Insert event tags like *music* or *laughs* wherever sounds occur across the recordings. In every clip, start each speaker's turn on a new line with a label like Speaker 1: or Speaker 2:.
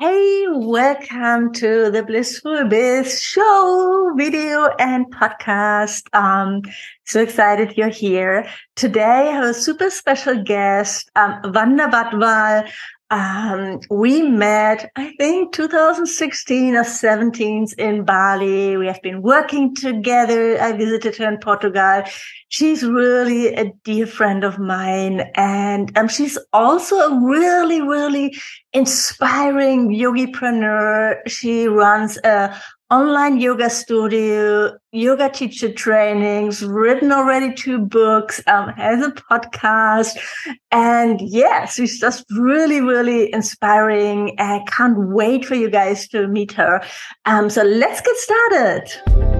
Speaker 1: Hey, welcome to the Blissful Biz show, video and podcast. Um, so excited you're here. Today I have a super special guest, um, Wanda Badwal. Um, we met, I think 2016 or 17 in Bali. We have been working together. I visited her in Portugal. She's really a dear friend of mine. And um, she's also a really, really inspiring yogipreneur. She runs a online yoga studio, yoga teacher trainings, written already two books, um, has a podcast. And yes, she's just really, really inspiring. I can't wait for you guys to meet her. Um, so let's get started.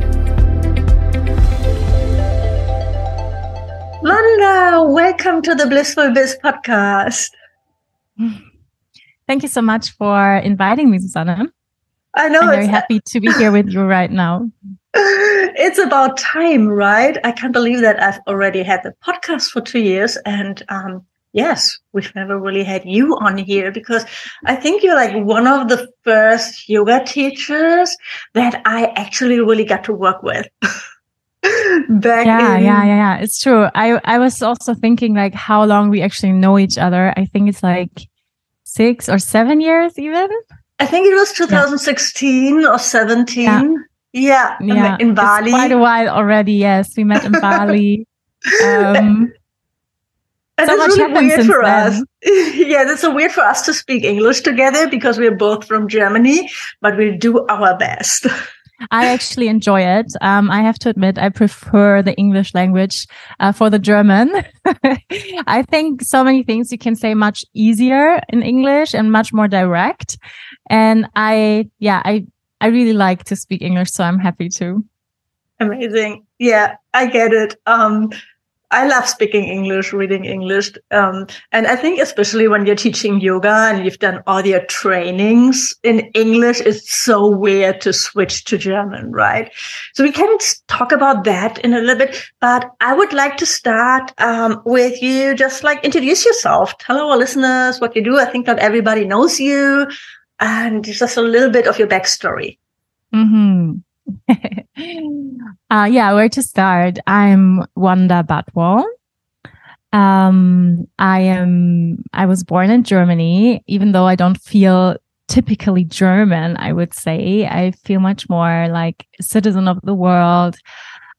Speaker 1: Wanda, welcome to the Blissful Biz podcast.
Speaker 2: Thank you so much for inviting me, Susanne.
Speaker 1: I know.
Speaker 2: I'm very happy to be here with you right now. *laughs*
Speaker 1: It's about time, right? I can't believe that I've already had the podcast for two years. And um, yes, we've never really had you on here because I think you're like one of the first yoga teachers that I actually really got to work with. *laughs* *laughs*
Speaker 2: back yeah in... yeah yeah yeah it's true i i was also thinking like how long we actually know each other i think it's like six or seven years even
Speaker 1: i think it was 2016 yeah. or 17 yeah, yeah,
Speaker 2: yeah.
Speaker 1: in, bali
Speaker 2: it's quite a while already yes we met in bali *laughs* um
Speaker 1: and so much really weird for then. us. *laughs* yeah, that's so weird for us to speak English together because we're both from Germany, but we'll do our best.
Speaker 2: I actually enjoy it. Um, I have to admit, I prefer the English language uh, for the German. *laughs* I think so many things you can say much easier in English and much more direct. And I, yeah, I, I really like to speak English, so I'm happy to.
Speaker 1: Amazing. Yeah, I get it. Um, I love speaking English, reading English. Um, and I think especially when you're teaching yoga and you've done all your trainings in English, it's so weird to switch to German, right? So we can talk about that in a little bit, but I would like to start um, with you. Just like introduce yourself. Tell our listeners what you do. I think not everybody knows you and just a little bit of your backstory.
Speaker 2: Mm-hmm. *laughs* uh, yeah, where to start? I'm Wanda Badwal. Um, I am, I was born in Germany, even though I don't feel typically German, I would say. I feel much more like citizen of the world.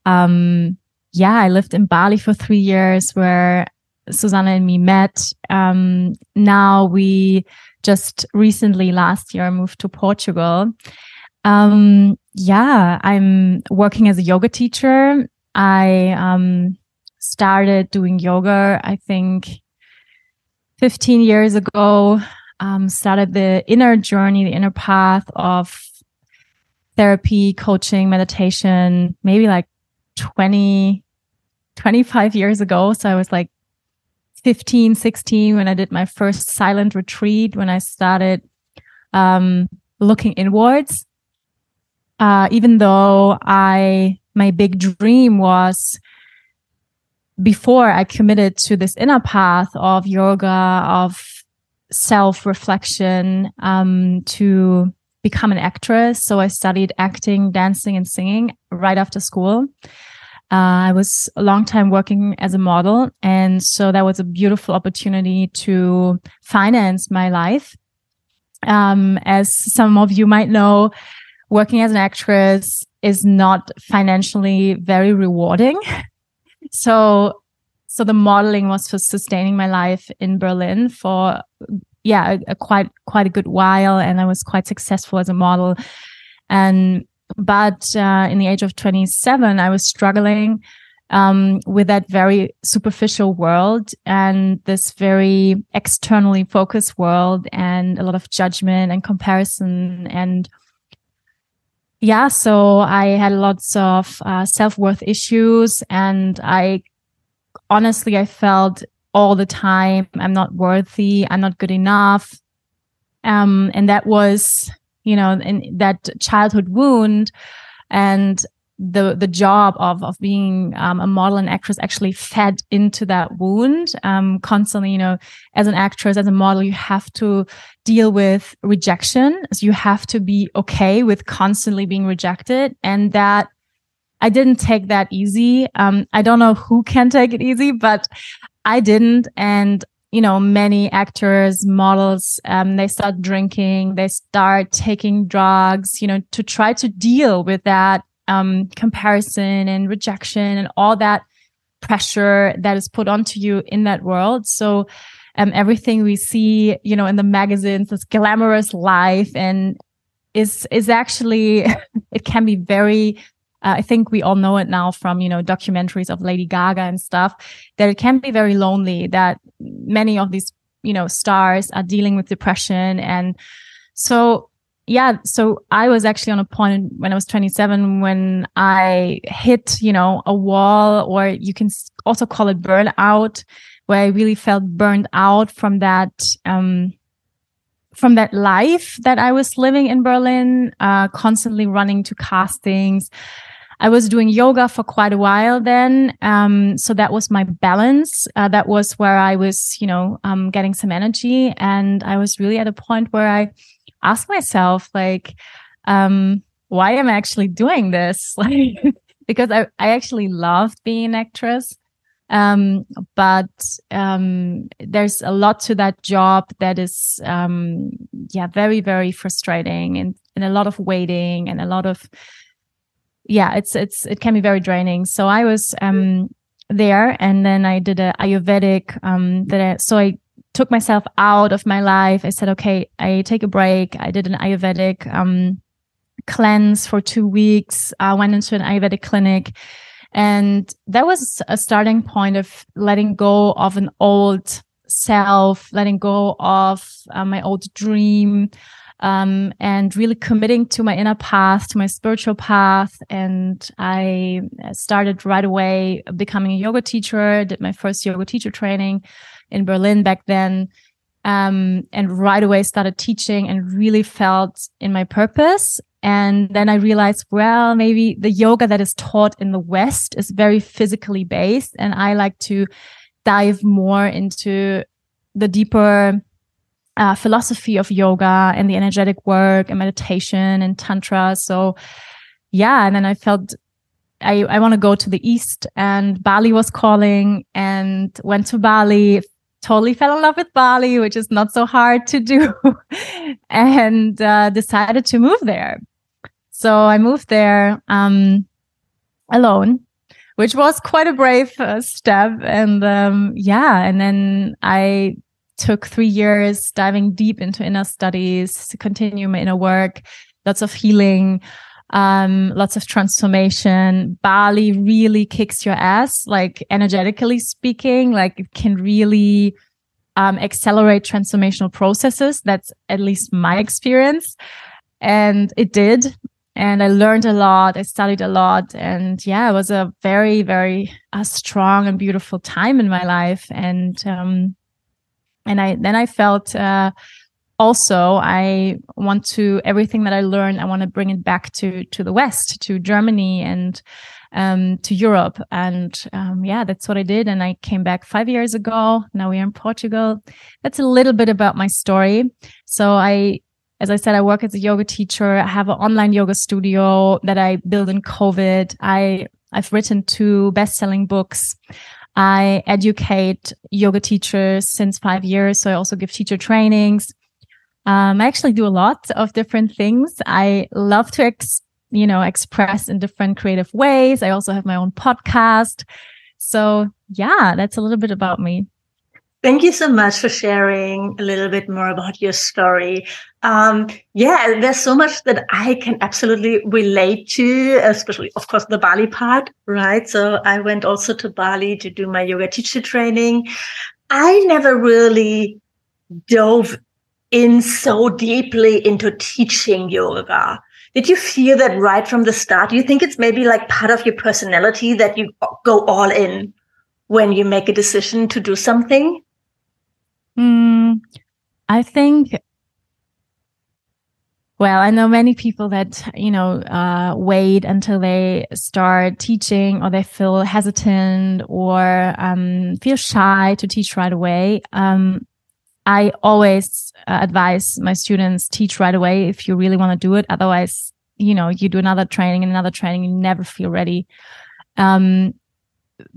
Speaker 2: Um, yeah, I lived in Bali for three years where Susanne and me met. Um, now we just recently last year moved to Portugal. Um, yeah, I'm working as a yoga teacher. I um, started doing yoga, I think 15 years ago. Um, started the inner journey, the inner path of therapy, coaching, meditation, maybe like 20, 25 years ago. So I was like 15, 16 when I did my first silent retreat, when I started um, looking inwards uh, even though I, my big dream was before I committed to this inner path of yoga, of self reflection, um, to become an actress. So I studied acting, dancing, and singing right after school. Uh, I was a long time working as a model. And so that was a beautiful opportunity to finance my life. Um, as some of you might know, working as an actress is not financially very rewarding. *laughs* so, so the modeling was for sustaining my life in Berlin for, yeah, a, a quite, quite a good while. And I was quite successful as a model. And, but, uh, in the age of 27, I was struggling, um, with that very superficial world and this very externally focused world and a lot of judgment and comparison and yeah, so I had lots of uh, self worth issues, and I honestly I felt all the time I'm not worthy, I'm not good enough, um, and that was you know in that childhood wound, and the the job of of being um, a model and actress actually fed into that wound um, constantly you know as an actress as a model you have to deal with rejection. So you have to be okay with constantly being rejected. And that i didn't take that easy. Um, i don't know who can take it easy but i didn't. And you know many actors models um, they start drinking they start taking drugs you know to try to deal with that um, comparison and rejection and all that pressure that is put onto you in that world. So um, everything we see, you know, in the magazines, this glamorous life, and is is actually *laughs* it can be very. Uh, I think we all know it now from you know documentaries of Lady Gaga and stuff that it can be very lonely. That many of these you know stars are dealing with depression, and so yeah, so I was actually on a point when I was 27 when I hit, you know, a wall, or you can also call it burnout, where I really felt burned out from that, um, from that life that I was living in Berlin, uh, constantly running to castings. I was doing yoga for quite a while then. Um, so that was my balance. Uh, that was where I was, you know, um, getting some energy. And I was really at a point where I, ask myself like um why am i actually doing this? *laughs* Like because i i actually loved being an actress. Um but um there's a lot to that job that is um yeah very very frustrating and and a lot of waiting and a lot of yeah it's it's it can be very draining. So i was um there and then i did a ayurvedic um that I, so i took myself out of my life. I said, okay, I take a break. I did an Ayurvedic um, cleanse for two weeks. I went into an Ayurvedic clinic. And that was a starting point of letting go of an old self, letting go of uh, my old dream, um, and really committing to my inner path, to my spiritual path. And I started right away becoming a yoga teacher, did my first yoga teacher training in Berlin back then. Um, and right away started teaching and really felt in my purpose. And then I realized, well, maybe the yoga that is taught in the West is very physically based. And I like to dive more into the deeper uh, philosophy of yoga and the energetic work and meditation and tantra. So yeah. And then I felt I, I want to go to the East and Bali was calling and went to Bali, totally fell in love with Bali, which is not so hard to do, *laughs* and uh, decided to move there. So I moved there um, alone, which was quite a brave uh, step. And um, yeah, and then I took three years diving deep into inner studies to continue my inner work, lots of healing um, lots of transformation. Bali really kicks your ass, like energetically speaking, like it can really um, accelerate transformational processes. That's at least my experience. And it did. And I learned a lot. I studied a lot. And yeah, it was a very, very uh, strong and beautiful time in my life. And, um, and I, then I felt, uh, also i want to everything that i learned i want to bring it back to to the west to germany and um, to europe. And um, yeah that's what i did. And i came back five years ago. Now we're in portugal. That's a little bit about my story. So i as i said i work as a yoga teacher. I have an online yoga studio that i built in covid. I i've written two best-selling books. I educate yoga teachers since five years. So I also give teacher trainings. Um, I actually do a lot of different things. I love to, ex- you know, express in different creative ways. I also have my own podcast. So yeah, that's a little bit about me.
Speaker 1: Thank you so much for sharing a little bit more about your story. Um, yeah, there's so much that I can absolutely relate to, especially, of course, the Bali part, right? So I went also to Bali to do my yoga teacher training. I never really dove in so deeply into teaching yoga. did you feel that right from the start? Do you think it's maybe like part of your personality that you go all in when you make a decision to do something?
Speaker 2: Mm, I think well, I know many people that, you know, uh, wait until they start teaching or they feel hesitant or um, feel shy to teach right away. Um, I always uh, advise my students teach right away if you really want to do it. Otherwise, you know, you do another training and another training, you never feel ready. Um,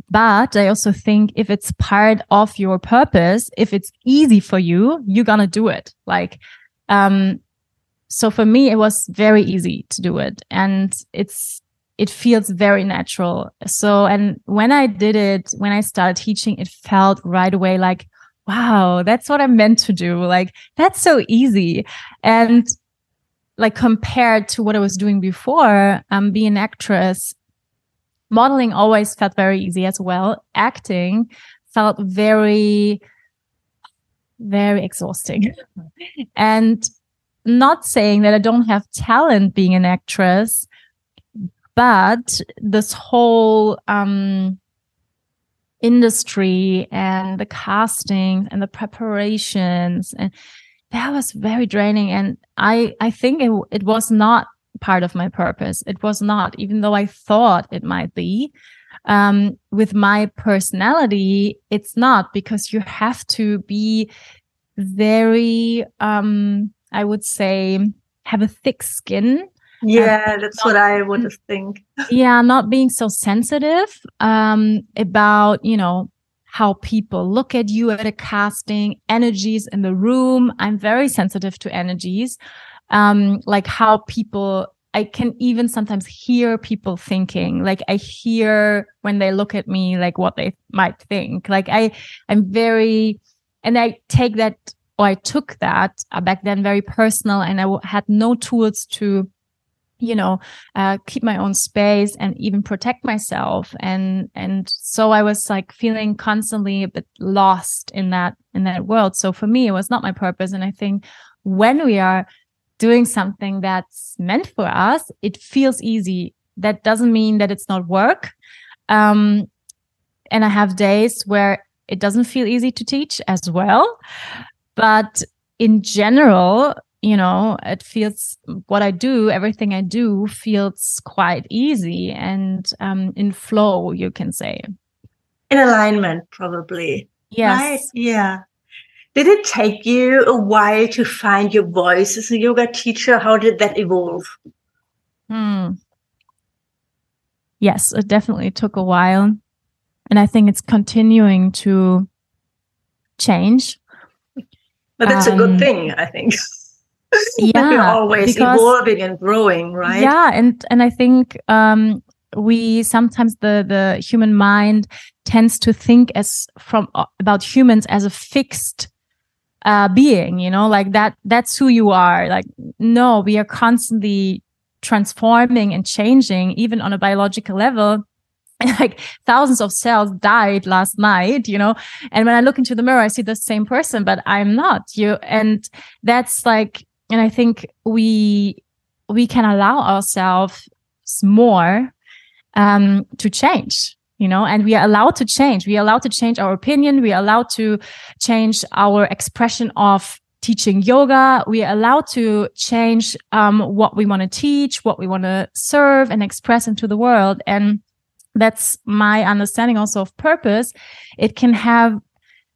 Speaker 2: but I also think if it's part of your purpose, if it's easy for you, you're gonna do it. Like, um, so for me, it was very easy to do it, and it's it feels very natural. So, and when I did it, when I started teaching, it felt right away like, wow, that's what I'm meant to do. Like, that's so easy. And like compared to what I was doing before, um, being an actress, modeling always felt very easy as well. Acting felt very, very exhausting. *laughs* and not saying that I don't have talent being an actress, but this whole, um, industry and the casting and the preparations and that was very draining. And i i think it, it was not part of my purpose. It was not even though i thought it might be um, with my personality it's not because you have to be very um, i would say have a thick skin
Speaker 1: yeah, that's not, what I would think. *laughs*
Speaker 2: yeah, not being so sensitive um, about, you know, how people look at you at a casting, energies in the room. I'm very sensitive to energies, um, like how people. I can even sometimes hear people thinking, like I hear when they look at me, like what they might think. Like I, I'm very, and I take that or I took that uh, back then very personal, and I w- had no tools to you know uh, keep my own space and even protect myself. And and so i was like feeling constantly a bit lost in that in that world. So for me it was not my purpose. And i think when we are doing something that's meant for us it feels easy. That doesn't mean that it's not work. Um and i have days where it doesn't feel easy to teach as well. But in general you know, it feels what I do, everything I do feels quite easy and um, in flow, you can say.
Speaker 1: In alignment, probably.
Speaker 2: Yes. Right?
Speaker 1: Yeah. Did it take you a while to find your voice as a yoga teacher? How did that evolve?
Speaker 2: Hmm. Yes, it definitely took a while. And I think it's continuing to change.
Speaker 1: But that's um, a good um, thing, I think. *laughs* *laughs* yeah always because, evolving and growing right?
Speaker 2: Yeah and and i think um we sometimes the the human mind tends to think as from uh, about humans as a fixed uh being you know like that that's who you are. Like no we are constantly transforming and changing even on a biological level. *laughs* Like thousands of cells died last night you know and when i look into the mirror i see the same person but i'm not you and that's like and I think we we can allow ourselves more um, to change you know and we are allowed to change. We are allowed to change our opinion. We are allowed to change our expression of teaching yoga. We are allowed to change um, what we want to teach what we want to serve and express into the world. And that's my understanding also of purpose. It can have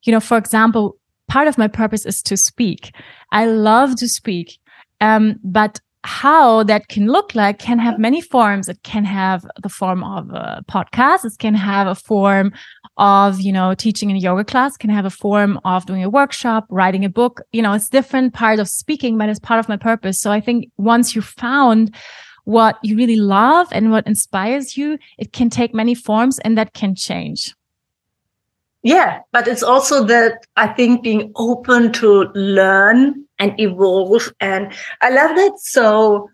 Speaker 2: you know for example part of my purpose is to speak. I love to speak. Um, but how that can look like can have many forms. It can have the form of a podcast. It can have a form of, you know, teaching in a yoga class, can have a form of doing a workshop, writing a book. You know, it's different part of speaking, but it's part of my purpose. So I think once you found what you really love and what inspires you, it can take many forms and that can change.
Speaker 1: Yeah, but it's also that I think being open to learn and evolve. And I love that so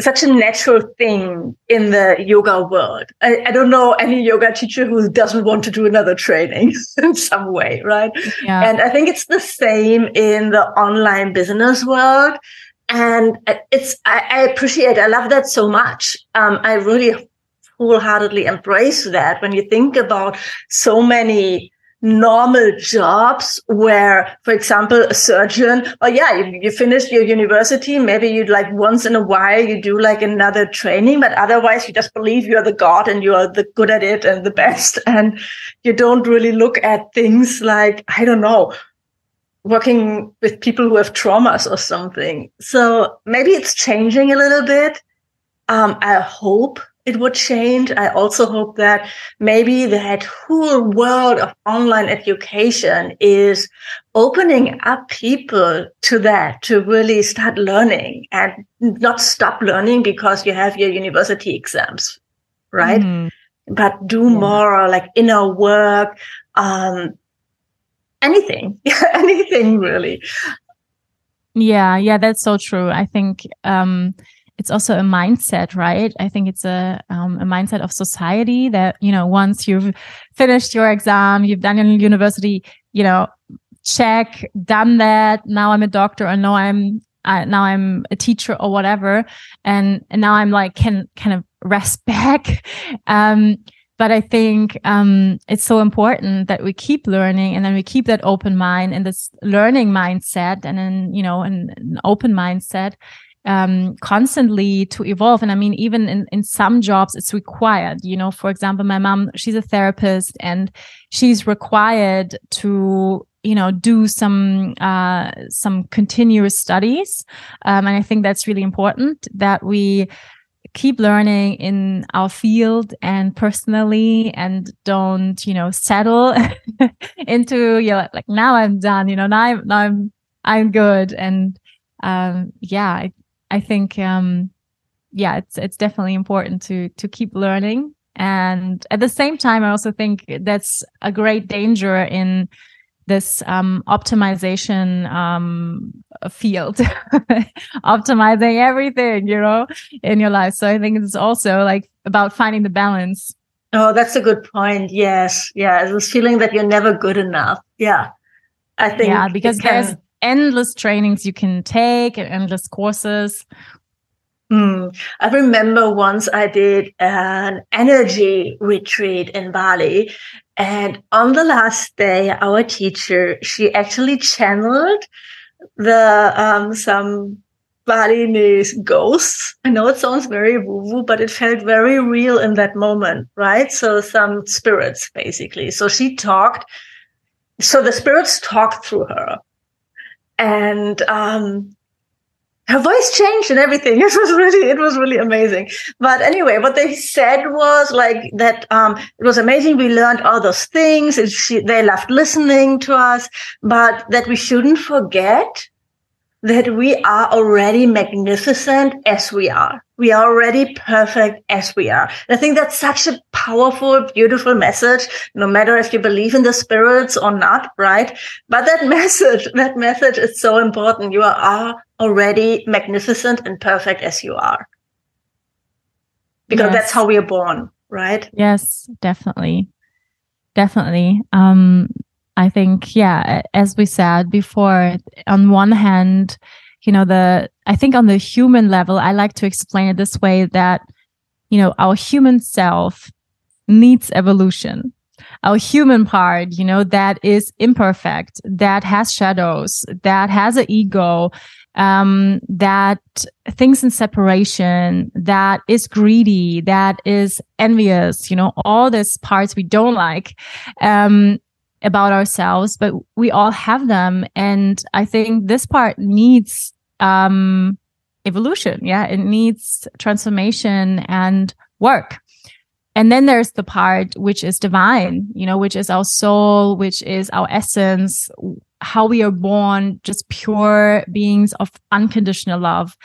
Speaker 1: such a natural thing in the yoga world. I, I, don't know any yoga teacher who doesn't want to do another training *laughs* in some way, right? Yeah. And I think it's the same in the online business world. and it's I, I, appreciate, I love that so much. Um, I really wholeheartedly embrace that when you think about so many normal jobs where, for example, a surgeon, oh yeah, you, you finish your university, maybe you'd like once in a while you do like another training, but otherwise you just believe you're the god and you're the good at it and the best. *laughs* And you don't really look at things like, I don't know, working with people who have traumas or something. So maybe it's changing a little bit. Um, I hope it would change. I also hope that maybe that whole world of online education is opening up people to that, to really start learning and not stop learning because you have your university exams, right? Mm. But do yeah. more like inner work, um, anything, *laughs* anything really.
Speaker 2: Yeah, yeah, that's so true. I think, um, it's also a mindset, right? I think it's a um, a mindset of society that you know once you've finished your exam, you've done your university, you know, check, done that. Now I'm a doctor, or now I'm uh, now I'm a teacher or whatever, and and now I'm like can kind of rest *laughs* back. um, but I think um, it's so important that we keep learning and then we keep that open mind and this learning mindset and then you know an, an open mindset um, constantly to evolve. And I mean, even in, in some jobs, it's required. You know, for example, my mom, she's a therapist and she's required to you know do some uh, some continuous studies um, and i think that's really important that we keep learning in our field and personally and don't you know settle *laughs* into you know, like now i'm done you know now i'm now i'm i'm good and um yeah I think um yeah, it's it's definitely important to to keep learning. And at the same time, I also think that's a great danger in this um, optimization um, field, *laughs* optimizing everything, you know, in your life. So I think it's also like about finding the balance.
Speaker 1: Oh, that's a good point. Yes. Yeah. This feeling that you're never good enough. Yeah. I think.
Speaker 2: Yeah. Because can... there's endless trainings you can take and endless courses.
Speaker 1: Mm. I remember once I did an energy retreat in Bali. And on the last day, our teacher, she actually channeled the um, some Balinese ghosts. I know it sounds very woo-woo, but it felt very real in that moment, right? So some spirits, basically. So she talked. So the spirits talked through her and um, her voice changed and everything. *laughs* It was really, it was really amazing. But anyway, what they said was like that. Um, it was amazing. We learned all those things. She, they loved listening to us, but that we shouldn't forget that we are already magnificent as we are. We are already perfect as we are. And I think that's such a powerful, beautiful message, no matter if you believe in the spirits or not, right? But that *laughs* message, that message is so important. You are already magnificent and perfect as you are. Because yes. that's how we are born, right?
Speaker 2: Yes, definitely. Definitely. Um, I think, yeah, as we said before, on one hand, you know, the, I think on the human level, I like to explain it this way that, you know, our human self needs evolution. Our human part, you know, that is imperfect, that has shadows, that has an ego, um, that thinks in separation, that is greedy, that is envious, you know, all these parts we don't like. Um, about ourselves, but we all have them. And I think this part needs um, evolution. Yeah, it needs transformation and work. And then there's the part which is divine, you know, which is our soul, which is our essence, how we are born, just pure beings of unconditional love.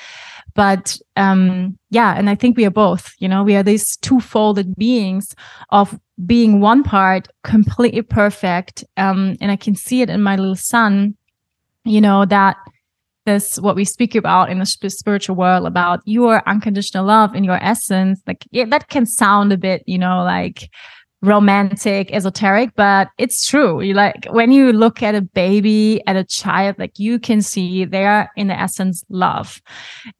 Speaker 2: But um, yeah, and I think we are both, you know, we are these two-folded beings of being one part completely perfect. Um, and I can see it in my little son, you know, that this what we speak about in the spiritual world about your unconditional love in your essence like yeah, that can sound a bit you know like romantic, esoteric, but it's true. You like when you look at a baby, at a child, like you can see they are in the essence love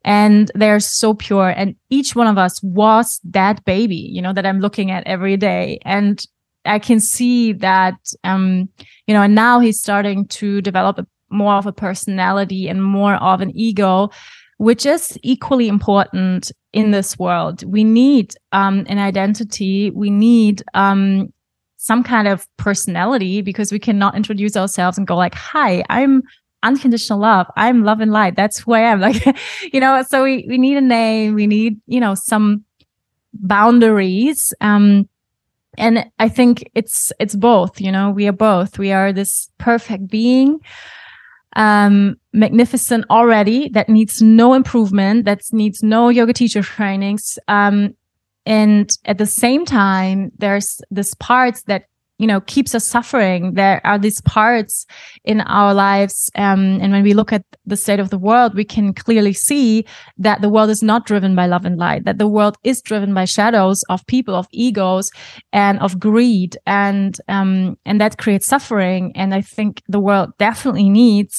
Speaker 2: and they're so pure. And each one of us was that baby, you know, that I'm looking at every day. And I can see that, um, you know, and now he's starting to develop a, more of a personality and more of an ego which is equally important in this world. We need um, an identity. We need um, some kind of personality because we cannot introduce ourselves and go like, "Hi, I'm unconditional love. I'm love and light. That's who I am." *laughs* Like, you know. So we we need a name. We need you know some boundaries. Um, and I think it's it's both. You know, we are both. We are this perfect being um, magnificent already that needs no improvement, that needs no yoga teacher trainings. Um, and at the same time, there's this parts that you know keeps us suffering. There are these parts in our lives um, and when we look at the state of the world we can clearly see that the world is not driven by love and light that the world is driven by shadows of people of egos and of greed. And um, and that creates suffering. And i think the world definitely needs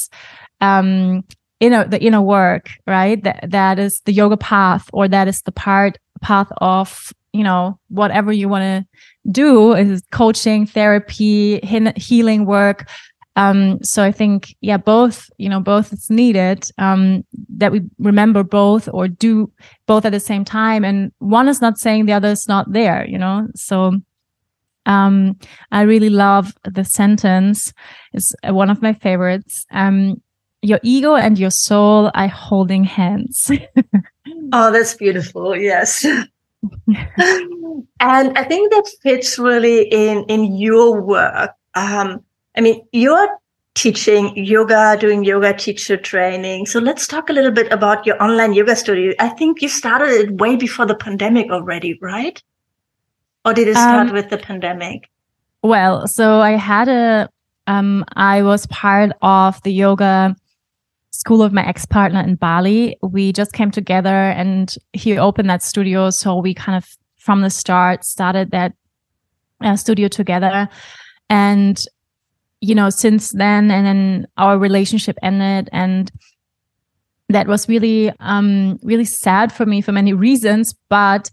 Speaker 2: um inner the inner work right? That that is the yoga path or that is the part path of you know whatever you want to do is coaching, therapy, healing work. Um, so I think, yeah, both, you know, both is needed, um, that we remember both or do both at the same time. And one is not saying the other is not there, you know? So, um, I really love the sentence. It's one of my favorites. Um, your ego and your soul are holding hands. *laughs*
Speaker 1: oh, that's beautiful. Yes. *laughs* and I think that fits really in in your work. Um, I mean, you're teaching yoga, doing yoga teacher training. So let's talk a little bit about your online yoga studio. I think you started it way before the pandemic already, right? Or did it start um, with the pandemic?
Speaker 2: Well, so I had a, um, I was part of the yoga school of my ex partner in Bali. We just came together and he opened that studio. So we kind of from the start started that uh, studio together. And, you know, since then, and then our relationship ended and that was really, um, really sad for me for many reasons, but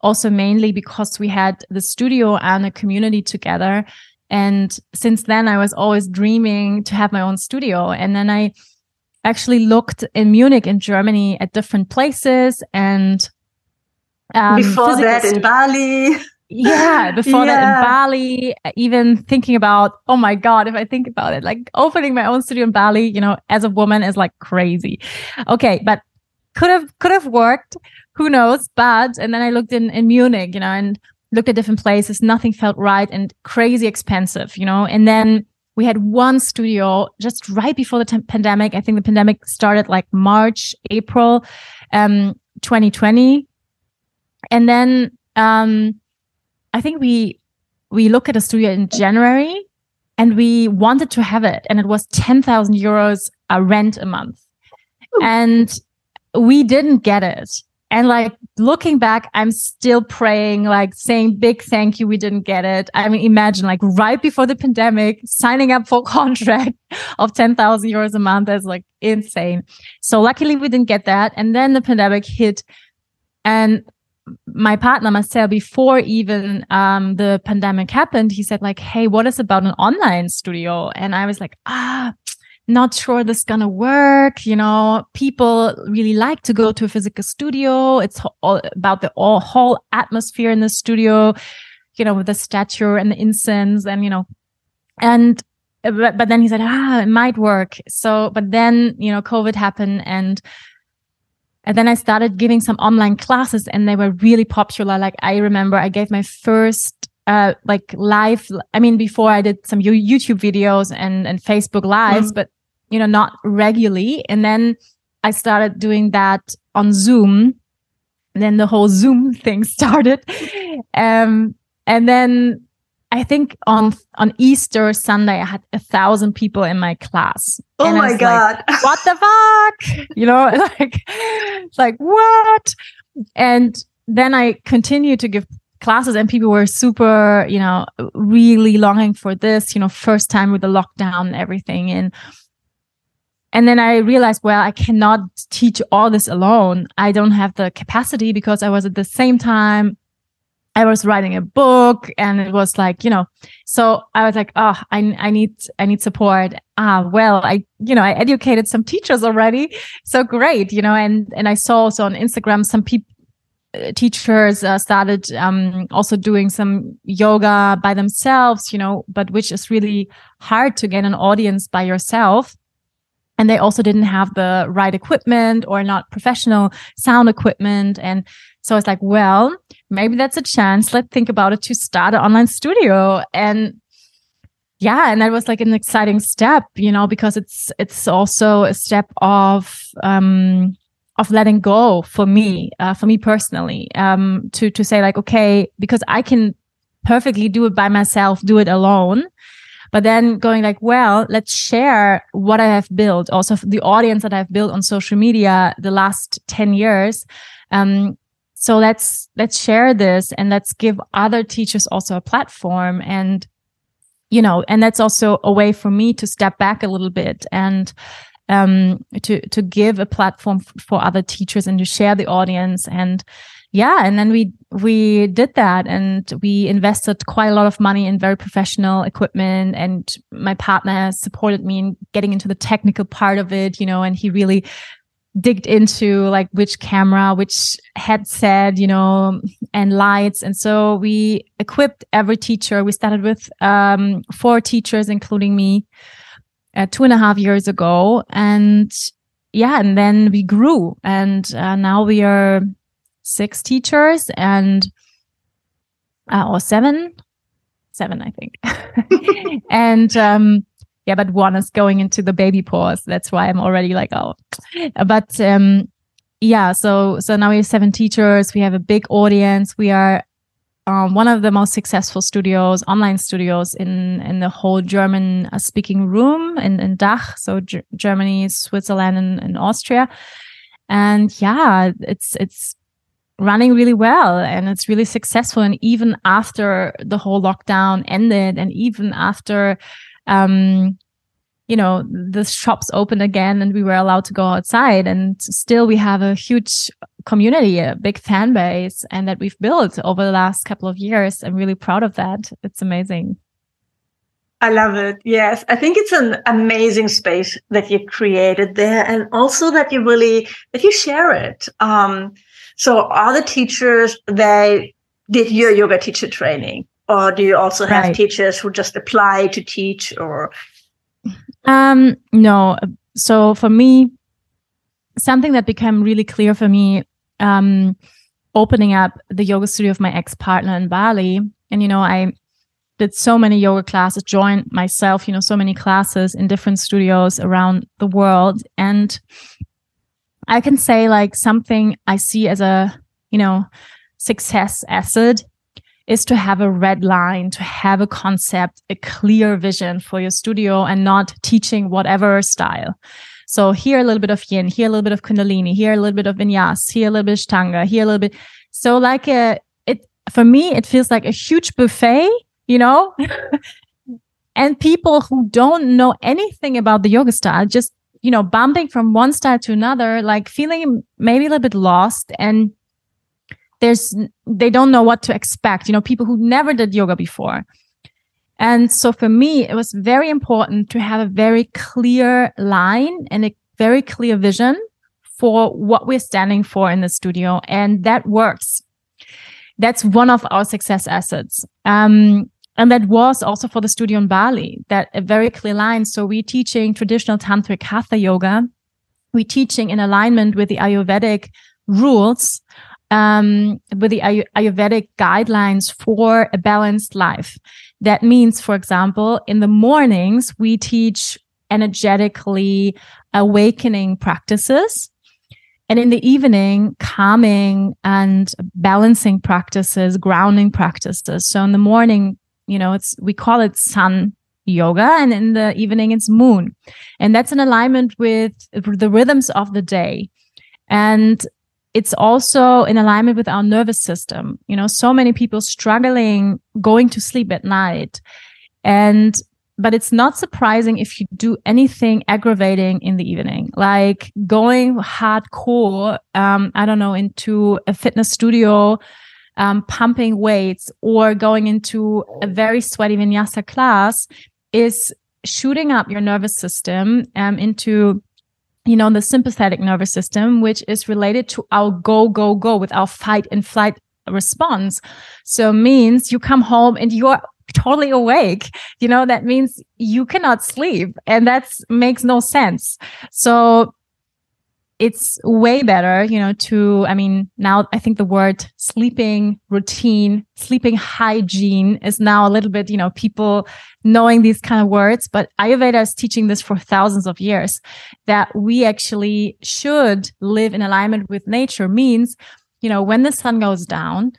Speaker 2: also mainly because we had the studio and a community together. And since then, I was always dreaming to have my own studio. And then I, actually looked in Munich in Germany at different places and
Speaker 1: um, before that in Bali.
Speaker 2: Yeah, *laughs* before yeah. that in Bali, even thinking about, oh my God, if I think about it, like opening my own studio in Bali, you know, as a woman is like crazy. Okay, but could have could have worked. Who knows? But and then I looked in in Munich, you know, and looked at different places. Nothing felt right and crazy expensive, you know. And then we had one studio just right before the t- pandemic. I think the pandemic started like March, April, um, 2020. And then, um, I think we, we look at a studio in January and we wanted to have it and it was 10,000 euros a rent a month. Ooh. And we didn't get it. And like looking back, I'm still praying, like saying big thank you. We didn't get it. I mean, imagine like right before the pandemic, signing up for a *laughs* contract of 10,000 euros a month. That's like insane. So luckily we didn't get that. And then the pandemic hit and my partner Marcel, before even um, the pandemic happened, he said like, "Hey, what is about an online studio?" And I was like, "Ah, not sure this is gonna work. You know, people really like to go to a physical studio. It's all about the all, whole atmosphere in the studio, you know, with the statue and the incense and, you know, and, but, but then he said, ah, it might work. So, but then, you know, COVID happened and, and then I started giving some online classes and they were really popular. Like I remember I gave my first uh, like live. I mean, before I did some YouTube videos and, and Facebook lives, mm. but you know, not regularly. And then I started doing that on Zoom. And then the whole Zoom *laughs* thing started. Um, and then I think on on Easter Sunday I had a thousand people in my class.
Speaker 1: Oh my god!
Speaker 2: Like, *laughs* what the fuck? You know, *laughs* like like what? And then I continued to give classes and people were super, you know, really longing for this, you know, first time with the lockdown and everything. And and then I realized, well, I cannot teach all this alone. I don't have the capacity because I was at the same time I was writing a book and it was like, you know, so I was like, oh, I, I need, I need support. Ah, well, I, you know, I educated some teachers already. So great, you know, and, and I saw also on Instagram some people, uh, teachers uh, started um, also doing some yoga by themselves, you know, but which is really hard to get an audience by yourself. And they also didn't have the right equipment or not professional sound equipment. And so I was like, well, maybe that's a chance. Let's think about it to start an online studio. And yeah, and that was like an exciting step, you know, because it's it's also a step of um of letting go for me, uh, for me personally, um, to to say like, okay, because I can perfectly do it by myself, do it alone. But then going like, well, let's share what I have built, also the audience that I've built on social media the last 10 years. Um, so let's let's share this and let's give other teachers also a platform and you know and that's also a way for me to step back a little bit and um to to give a platform for other teachers and to share the audience and yeah and then we we did that and we invested quite a lot of money in very professional equipment and my partner supported me in getting into the technical part of it you know and he really digged into like which camera, which headset, you know, and lights. And so we equipped every teacher. We started with um, four teachers, including me, uh, two and a half years ago. And yeah, and then we grew. And uh, now we are six teachers and, uh, or seven, seven, I think. *laughs* and, um, yeah, but one is going into the baby pause. That's why I'm already like, oh, but um, yeah. So so now we have seven teachers. We have a big audience. We are um, one of the most successful studios, online studios in in the whole German uh, speaking room in in Dach, so G- Germany, Switzerland, and, and Austria. And yeah, it's it's running really well and it's really successful. And even after the whole lockdown ended, and even after um, you know, the shops opened again and we were allowed to go outside. And still we have a huge community, a big fan base, and that we've built over the last couple of years. I'm really proud of that. It's amazing.
Speaker 1: I love it. Yes. I think it's an amazing space that you created there and also that you really, that you share it. Um, so other teachers, they did your yoga teacher training or do you also have right. teachers who just apply to teach or
Speaker 2: um no so for me something that became really clear for me um opening up the yoga studio of my ex-partner in bali and you know i did so many yoga classes joined myself you know so many classes in different studios around the world and i can say like something i see as a you know success asset is to have a red line, to have a concept, a clear vision for your studio and not teaching whatever style. So here a little bit of yin, here a little bit of kundalini, here a little bit of vinyas, here a little bit of ashtanga, here a little bit. So like a, it, for me, it feels like a huge buffet, you know? *laughs* and people who don't know anything about the yoga style, just, you know, bumping from one style to another, like feeling maybe a little bit lost and there's they don't know what to expect you know people who never did yoga before. And so for me it was very important to have a very clear line and a very clear vision for what we're standing for in the studio and that works. That's one of our success assets. Um, and that was also for the studio in bali that a very clear line so we're teaching traditional tantric hatha yoga we're teaching in alignment with the ayurvedic rules um, with the Ayurvedic guidelines for a balanced life. That means, for example, in the mornings, we teach energetically awakening practices. And in the evening, calming and balancing practices, grounding practices. So in the morning, you know, it's, we call it sun yoga and in the evening it's moon. And that's in alignment with the rhythms of the day. And it's also in alignment with our nervous system. You know, so many people struggling going to sleep at night. And, but it's not surprising if you do anything aggravating in the evening, like going hardcore, um, I don't know, into a fitness studio, um, pumping weights or going into a very sweaty vinyasa class is shooting up your nervous system um, into you know, the sympathetic nervous system, which is related to our go, go, go with our fight and flight response. So means you come home and you're totally awake. You know, that means you cannot sleep and that makes no sense. So it's way better, you know, to, I mean, now I think the word sleeping routine, sleeping hygiene is now a little bit, you know, people knowing these kind of words, but Ayurveda is teaching this for thousands of years that we actually should live in alignment with nature means, you know, when the sun goes down,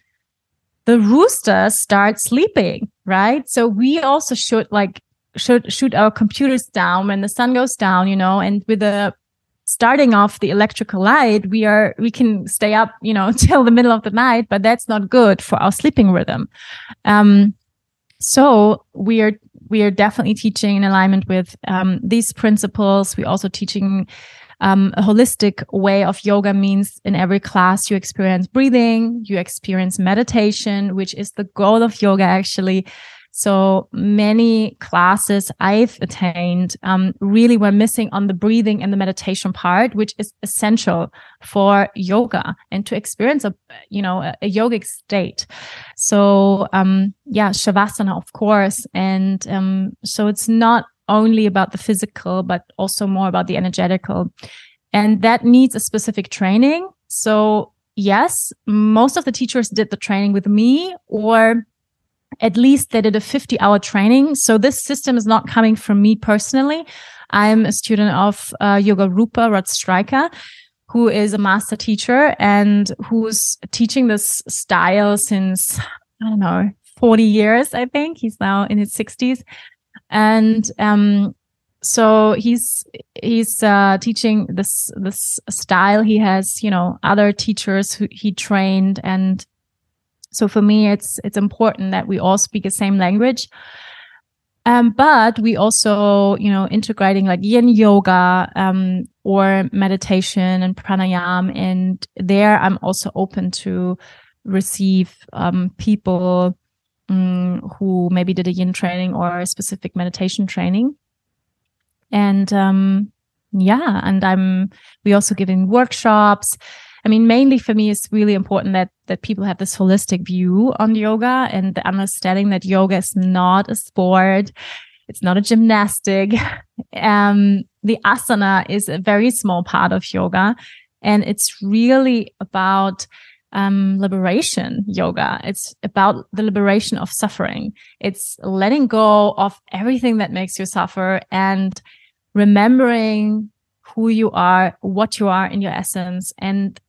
Speaker 2: the rooster start sleeping, right? So we also should like should shoot our computers down when the sun goes down, you know, and with the starting off the electrical light, we are, we can stay up, you know, *laughs* till the middle of the night, but that's not good for our sleeping rhythm. Um, so we are, we are definitely teaching in alignment with, um, these principles. We're also teaching, um, a holistic way of yoga means in every class you experience breathing, you experience meditation, which is the goal of yoga actually so many classes I've attained um, really were missing on the breathing and the meditation part, which is essential for yoga and to experience a you know a, a yogic state. So um, yeah, shavasana of course, and um, so it's not only about the physical but also more about the energetical, and that needs a specific training. So yes, most of the teachers did the training with me or at least they did a 50 hour training. So this system is not coming from me personally. I'm a student of uh, Yogarupa Rod who is a master teacher and who's teaching this style since, I don't know, 40 years, I think. He's now in his 60s. And, um, so he's he's uh, teaching this this style he has you know other teachers who he trained and so for me, it's it's important that we all speak the same language. Um, but we also, you know, integrating like yin yoga um, or meditation and pranayam. And there, I'm also open to receive um, people um, who maybe did a yin training or a specific meditation training. And um, yeah, and I'm we also giving workshops. I mean, mainly for me, it's really important that that people have this holistic view on yoga and the understanding that yoga is not a sport, it's not a gymnastic. *laughs* Um, the asana is a very small part of yoga, and it's really about um, liberation yoga. It's about the liberation of suffering. It's letting go of everything that makes you suffer and remembering who you are, what you are in your essence, and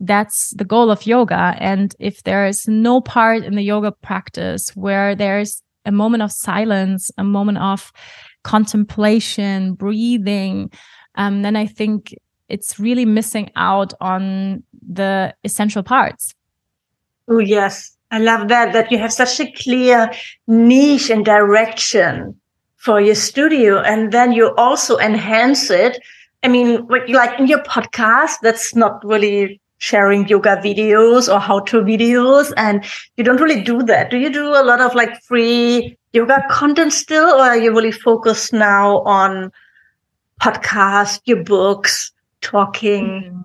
Speaker 2: that's the goal of yoga. And if there is no part in the yoga practice where there's a moment of silence, a moment of contemplation, breathing, um, then I think it's really missing out on the essential parts.
Speaker 1: Oh, yes. I love that, that you have such a clear niche and direction for your studio. And then you also enhance it. I mean, like in your podcast, that's not really sharing yoga videos or how to videos and you don't really do that. Do you do a lot of like free yoga content still or are you really focused now on podcast your books talking?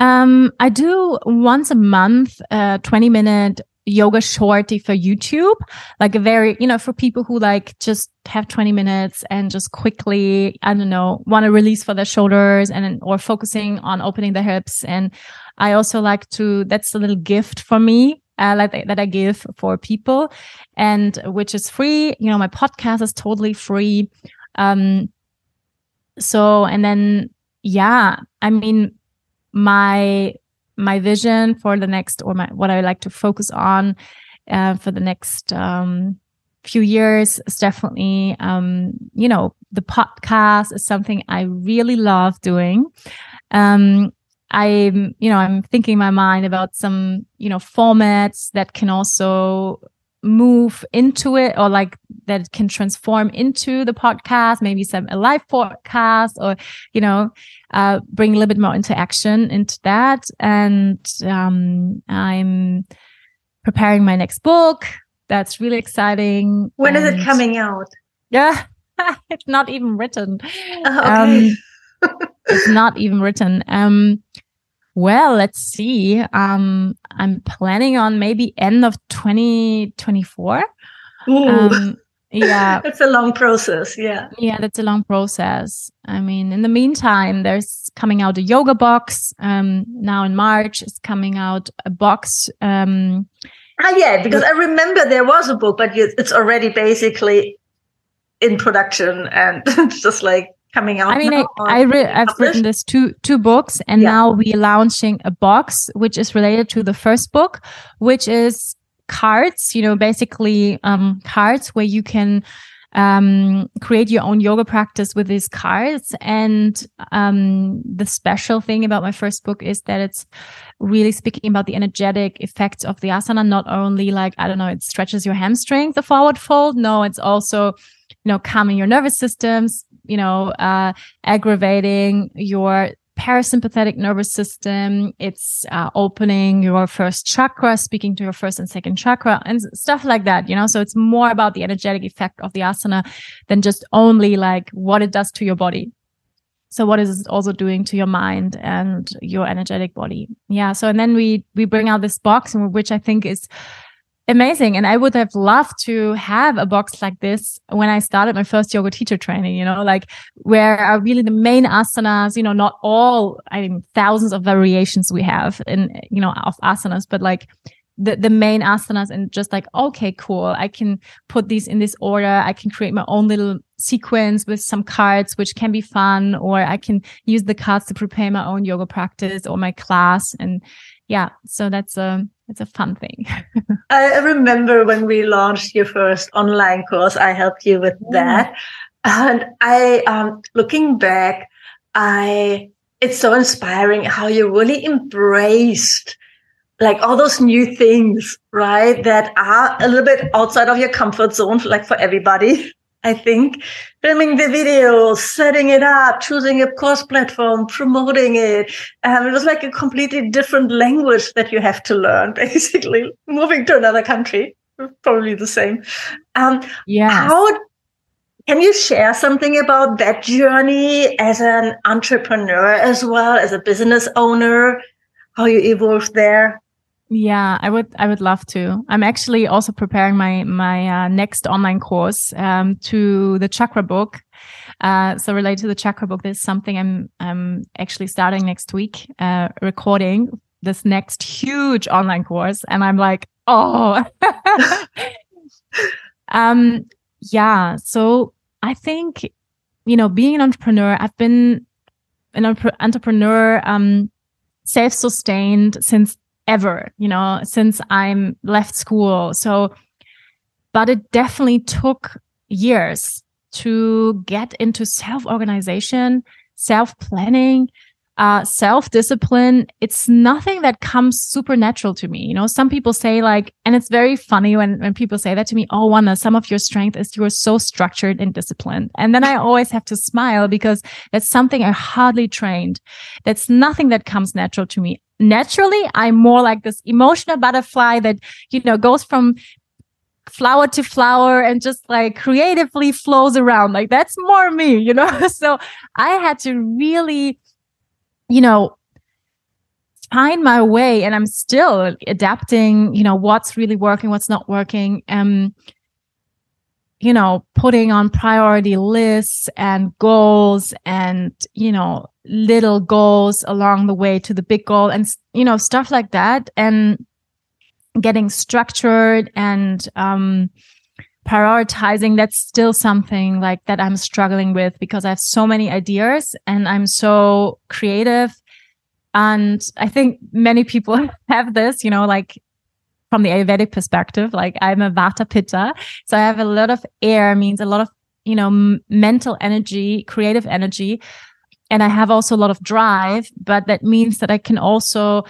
Speaker 2: Um i do once a month uh 20 minute yoga shorty for YouTube, like a very, you know, for people who like just have 20 minutes and just quickly, I don't know, want to release for their shoulders and or focusing on opening the hips. And I also like to, that's a little gift for me. Uh, like that I give for people and which is free. You know, my podcast is totally free. Um, so, and then, yeah, I mean, my my vision for the next or my what I would like to focus on uh, for the next um, few years is definitely um, you know the podcast is something I really love doing. Um, I'm, you know, I'm thinking in my mind about some, you know, formats that can also move into it or like that can transform into the podcast, maybe some a live podcast or, you know, uh, bring a little bit more interaction into that. And um, I'm preparing my next book. That's really exciting.
Speaker 1: When
Speaker 2: and
Speaker 1: is it coming out?
Speaker 2: Yeah, *laughs* it's not even written.
Speaker 1: Uh, okay.
Speaker 2: Um, *laughs* it's not even written. Um, well, let's see. Um, I'm planning on maybe end of 2024. Um, yeah. *laughs*
Speaker 1: it's a long process. Yeah.
Speaker 2: Yeah, that's a long process. I mean, in the meantime, there's coming out a yoga box. Um, now in March is coming out a box. Um,
Speaker 1: ah, yeah, because I remember there was a book, but it's already basically in production and *laughs* just like coming out.
Speaker 2: I mean, I, I re- I've written this two two books, and yeah. now we're launching a box which is related to the first book, which is cards. You know, basically um, cards where you can um, create your own yoga practice with these cards. And um, the special thing about my first book is that it's really speaking about the energetic effects of the asana, not only like, I don't know, it stretches your hamstrings, the forward fold. No, it's also, you know, calming your nervous systems, you know, uh, aggravating your parasympathetic nervous system. It's uh, opening your first chakra, speaking to your first and second chakra, and stuff like that. You know, so it's more about the energetic effect of the asana than just only like what it does to your body. So what is it also doing to your mind and your energetic body? Yeah. So and then we we bring out this box, which I think is amazing. And I would have loved to have a box like this when I started my first yoga teacher training, you know, like where are really the main asanas, you know, not all, I mean, thousands of variations we have in, you know, of asanas, but like the, the main asanas and just like, okay, cool. I can put these in this order. I can create my own little sequence with some cards, which can be fun, or I can use the cards to prepare my own yoga practice or my class. And yeah, so that's a, it's a fun thing. *laughs*
Speaker 1: I remember when we launched your first online course, I helped you with that. And I, um, looking back, I, it's so inspiring how you really embraced like all those new things, right? That are a little bit outside of your comfort zone, like for everybody. *laughs* I think filming the video, setting it up, choosing a course platform, promoting it. Um, it was like a completely different language that you have to learn, *laughs* basically moving to another country, probably the same. Um,
Speaker 2: yeah.
Speaker 1: How can you share something about that journey as an entrepreneur as well as a business owner? How you evolved there?
Speaker 2: Yeah, I would. I would love to. I'm actually also preparing my my uh, next online course um, to the chakra book. Uh, so related to the chakra book, there's something I'm I'm actually starting next week, uh, recording this next huge online course, and I'm like, oh, *laughs* um, yeah. So I think you know, being an entrepreneur, I've been an entrepreneur, um, self-sustained since ever, you know, since I'm left school. So, but it definitely took years to get into self organization, self planning, uh, self discipline. It's nothing that comes supernatural to me. You know, some people say like, and it's very funny when, when people say that to me, Oh, Wanda, some of your strength is you're so structured and disciplined. And then I always have to smile because that's something I hardly trained. That's nothing that comes natural to me naturally i'm more like this emotional butterfly that you know goes from flower to flower and just like creatively flows around. Like that's more me you know? *laughs* So i had to really you know find my way and i'm still adapting you know what's really working what's not working. Um you know putting on priority lists and goals and you know little goals along the way to the big goal and you know stuff like that and getting structured and um prioritizing that's still something like that i'm struggling with because i have so many ideas and i'm so creative. And i think many people *laughs* have this you know like from the ayurvedic perspective like i'm a vata pitta so i have a lot of air means a lot of you know m- mental energy creative energy and I have also a lot of drive, but that means that I can also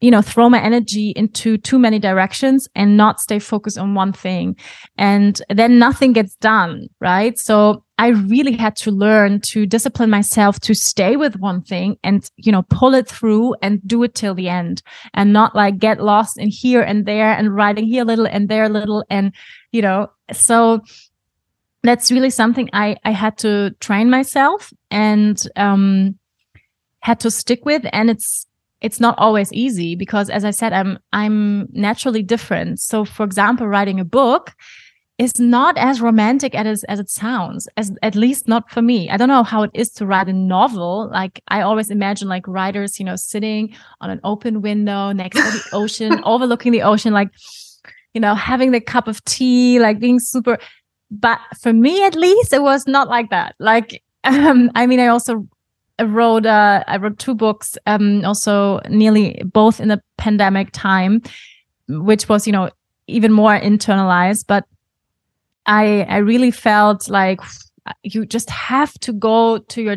Speaker 2: you know throw my energy into too many directions and not stay focused on one thing. And then nothing gets done right? So i really had to learn to discipline myself to stay with one thing and you know pull it through and do it till the end and not like get lost in here and there and writing here a little and there a little and you know so that's really something i i had to train myself and um had to stick with. And it's it's not always easy because as i said i'm i'm naturally different. So for example writing a book is not as romantic as, as it sounds as at least not for me. I don't know how it is to write a novel. Like i always imagine like writers you know sitting on an open window next to the ocean *laughs* overlooking the ocean like you know having the cup of tea like being super but for me at least it was not like that. Like *laughs* um, i mean i also I wrote uh, I wrote two books, um, also nearly both in the pandemic time, which was you know even more internalized. But I I really felt like you just have to go to your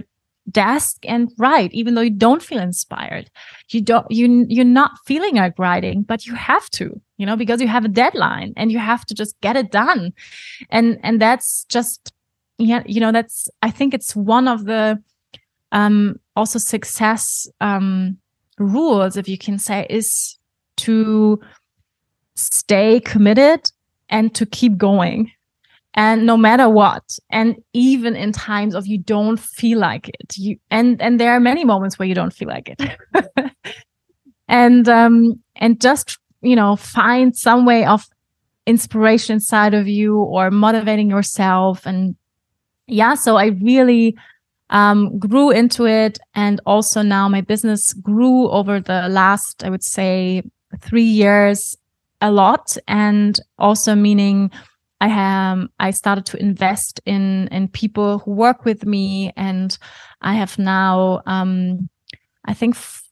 Speaker 2: desk and write, even though you don't feel inspired. You don't you you're not feeling like writing, but you have to, you know, because you have a deadline and you have to just get it done, and and that's just yeah, you know, that's I think it's one of the um, also success um, rules, if you can say, is to stay committed and to keep going. And no matter what, and even in times of you don't feel like it, you and and there are many moments where you don't feel like it, *laughs* and um and just you know find some way of inspiration inside of you or motivating yourself and yeah so i really um, grew into it. And also now my business grew over the last, I would say, three years a lot. And also meaning I have, I started to invest in, in people who work with me. And I have now, um, I think, f-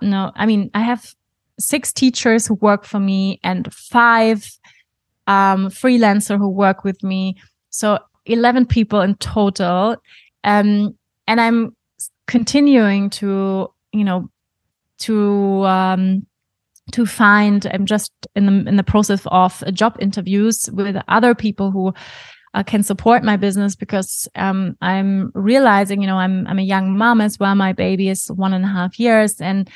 Speaker 2: no, I mean, I have six teachers who work for me and five um, freelancer who work with me. So 11 people in total. Um, and I'm continuing to, you know, to, um, to find, I'm just in the, in the process of job interviews with other people who uh, can support my business because, um, I'm realizing, you know, I'm, I'm a young mom as well. My baby is one and a half years and,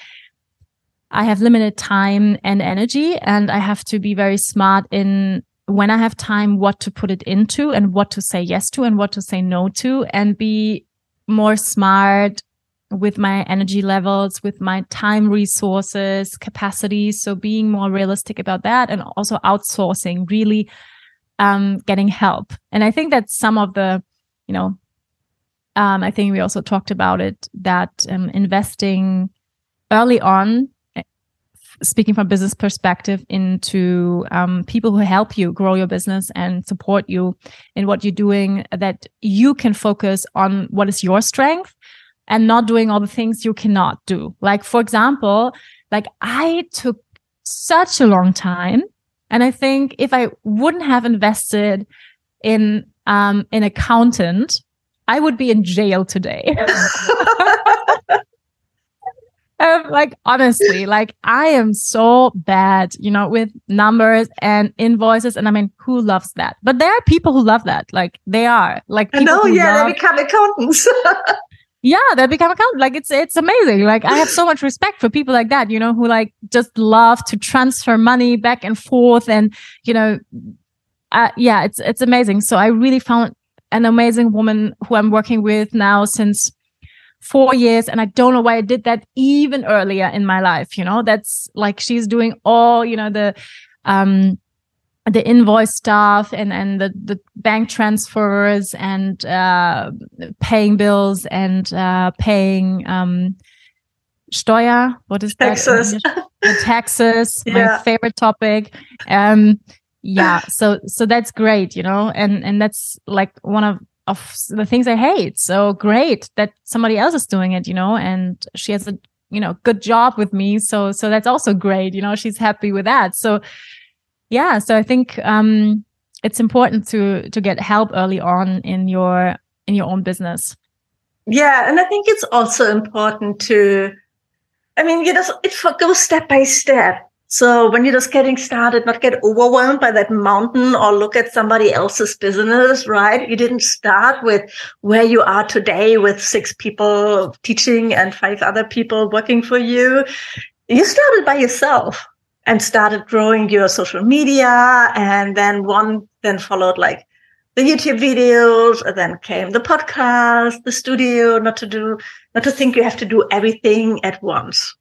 Speaker 2: I have limited time and energy and I have to be very smart in when I have time, what to put it into and what to say yes to and what to say no to and be more smart with my energy levels, with my time resources, capacities. So being more realistic about that and also outsourcing, really um, getting help. And I think that some of the, you know, um, I think we also talked about it that um, investing early on speaking from business perspective into um, people who help you grow your business and support you in what you're doing that you can focus on what is your strength and not doing all the things you cannot do. Like for example like i took such a long time and i think if i wouldn't have invested in um an accountant i would be in jail today *laughs* *laughs* um, like honestly, like I am so bad, you know, with numbers and invoices. And I mean, who loves that? But there are people who love that. Like they are like,
Speaker 1: I know, yeah, love- they become accountants. *laughs*
Speaker 2: yeah, they become accountants. Like it's, it's amazing. Like I have so much respect for people like that, you know, who like just love to transfer money back and forth and, you know, uh, yeah, it's, it's amazing. So I really found an amazing woman who I'm working with now since four years and i don't know why i did that even earlier in my life you know that's like she's doing all you know the um the invoice stuff and and the the bank transfers and uh paying bills and uh paying um Steuer, what is
Speaker 1: taxes.
Speaker 2: The taxes, *laughs* yeah. my favorite topic. Um, yeah, so so that's great, you know, and and that's like one of of the things I hate. So great that somebody else is doing it, you know, and she has a, you know, good job with me. So, so that's also great. You know, she's happy with that. So yeah. So I think, um, it's important to, to get help early on in your, in your own business.
Speaker 1: Yeah, and I think it's also important to, I mean, you know, it goes step by step. So when you're just getting started, not get overwhelmed by that mountain or look at somebody else's business, right? You didn't start with where you are today with six people teaching and five other people working for you. You started by yourself and started growing your social media. And then one then followed like the YouTube videos, and then came the podcast, the studio, not to do, not to think you have to do everything at once.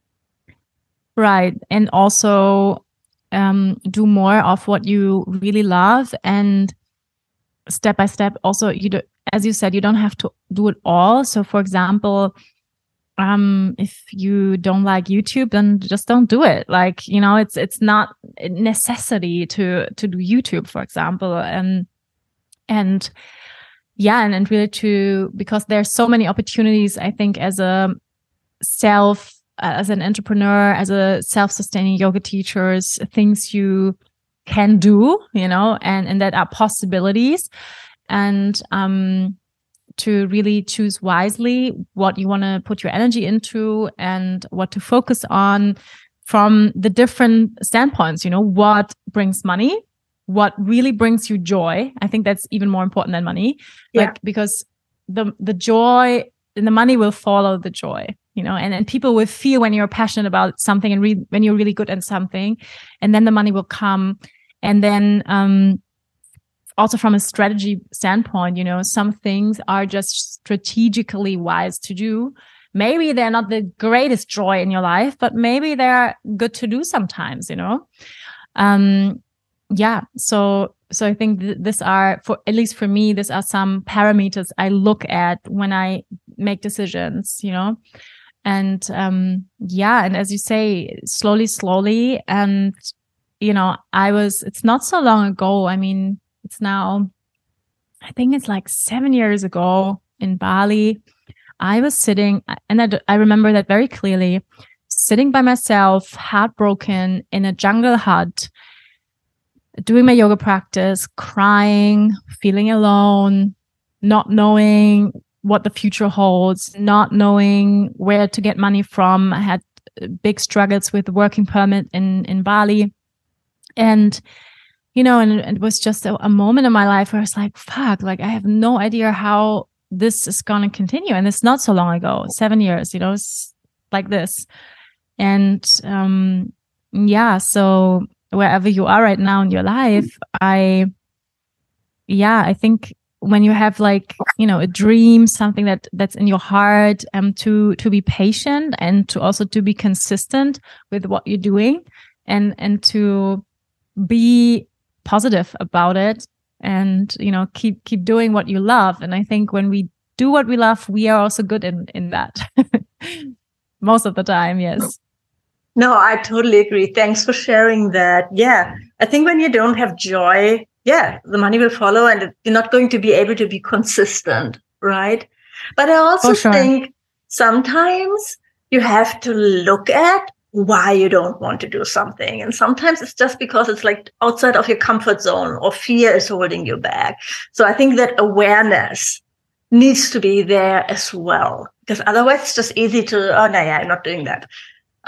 Speaker 2: Right. And also um, do more of what you really love and step by step also you do as you said you don't have to do it all. So for example um if you don't like youtube then just don't do it. Like you know it's it's not a necessity to to do youtube for example. And and yeah and, and really to because there's so many opportunities i think as a self as an entrepreneur as a self-sustaining yoga teachers things you can do you know and and that are possibilities and um to really choose wisely what you want to put your energy into and what to focus on from the different standpoints you know what brings money what really brings you joy. I think that's even more important than money. Yeah. Like because the the joy and the money will follow the joy, you know, and, and people will feel when you're passionate about something and re- when you're really good at something, and then the money will come. And then um also from a strategy standpoint, you know, some things are just strategically wise to do. Maybe they're not the greatest joy in your life, but maybe they're good to do sometimes, you know. Um, yeah so so i think th- this are for at least for me these are some parameters i look at when i make decisions you know and um yeah and as you say slowly slowly. And you know i was it's not so long ago. I mean it's now i think it's like 7 years ago in bali. I was sitting and I, I remember that very clearly sitting by myself heartbroken in a jungle hut doing my yoga practice, crying, feeling alone, not knowing what the future holds, not knowing where to get money from. I had uh, big struggles with the working permit in, in Bali. And, you know, and, and it was just a, a moment in my life where I was like, fuck, like I have no idea how this is going to continue. And it's not so long ago, seven years, you know, it's like this. And, um, yeah, so wherever you are right now in your life i yeah i think when you have like you know a dream something that that's in your heart um to to be patient and to also to be consistent with what you're doing and and to be positive about it and you know keep keep doing what you love and i think when we do what we love we are also good in in that *laughs* most of the time yes
Speaker 1: no, I totally agree. Thanks for sharing that. Yeah. I think when you don't have joy, yeah, the money will follow and you're not going to be able to be consistent, right? But I also sure. think sometimes you have to look at why you don't want to do something. And sometimes it's just because it's like outside of your comfort zone or fear is holding you back. So I think that awareness needs to be there as well, because otherwise it's just easy to, oh, no, yeah, I'm not doing that.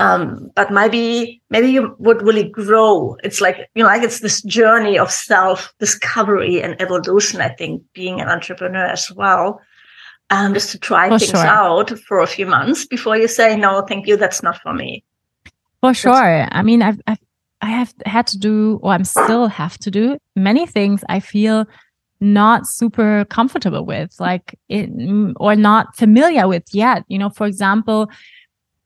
Speaker 1: Um, but maybe maybe you would really grow. It's like you know, like it's this journey of self discovery and evolution. I think being an entrepreneur as well, um, just to try for things sure. out for a few months before you say no, thank you, that's not for me.
Speaker 2: For sure. I mean, I've, I've I have had to do, or I'm still have to do many things. I feel not super comfortable with, like it, or not familiar with yet. You know, for example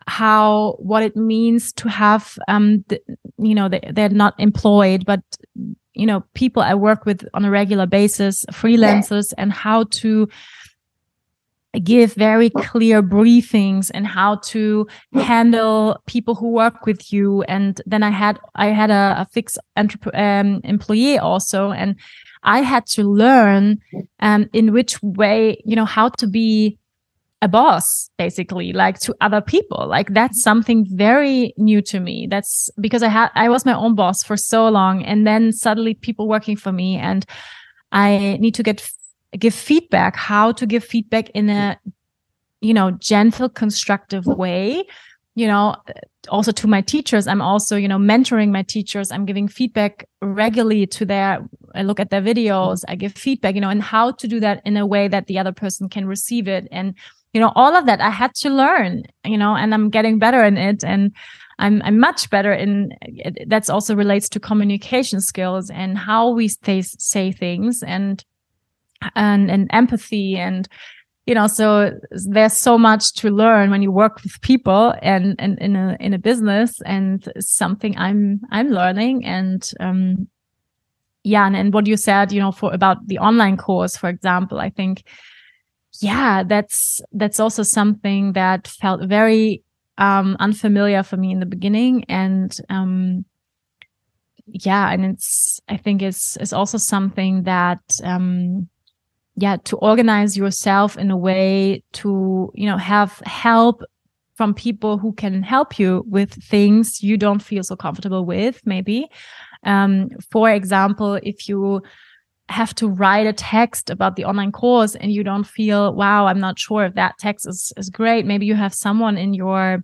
Speaker 2: how what it means to have um the, you know they, they're not employed but you know people i work with on a regular basis freelancers and how to give very clear briefings and how to handle people who work with you. And then i had i had a, a fixed um, employee also and i had to learn um, in which way you know how to be a boss basically like to other people like that's something very new to me that's because i had i was my own boss for so long and then suddenly people working for me and i need to get give feedback how to give feedback in a you know, gentle, constructive way. You know, also to my teachers, I'm also, you know, mentoring my teachers. I'm giving feedback regularly to their, I look at their videos, I give feedback, you know, and how to do that in a way that the other person can receive it. And, you know, all of that I had to learn, you know, and I'm getting better in it. And I'm, I'm much better in that's also relates to communication skills and how we say, say things and, and, and empathy and, you know so there's so much to learn when you work with people and, and in a in a business and something i'm i'm learning and um yeah and, and what you said you know for about the online course for example i think yeah that's that's also something that felt very um unfamiliar for me in the beginning and um yeah and it's i think it's it's also something that um yeah to organize yourself in a way to you know have help from people who can help you with things you don't feel so comfortable with maybe. Um, for example if you have to write a text about the online course and you don't feel wow i'm not sure if that text is, is great. Maybe you have someone in your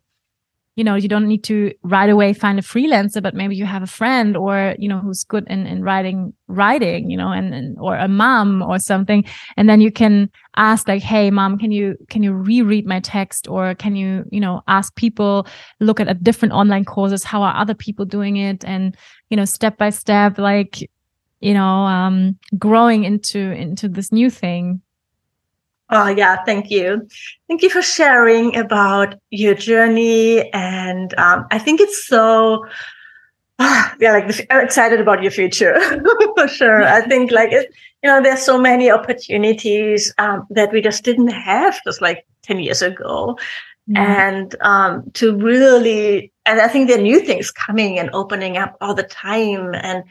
Speaker 2: you know you don't need to right away find a freelancer but maybe you have a friend or you know who's good in, in writing writing you know and, and or a mom or something. And then you can ask like hey mom can you can you reread my text or can you you know ask people look at, at different online courses? How are other people doing it? And you know step by step like you know um growing into into this new thing
Speaker 1: Oh, yeah. Thank you. Thank you for sharing about your journey. And um, I think it's so, *sighs* uh, yeah, like I'm excited about your future *laughs* for sure. I think like, it, you know, there's so many opportunities um, that we just didn't have just like 10 years ago. Mm. And um, to really, and I think there are new things coming and opening up all the time. And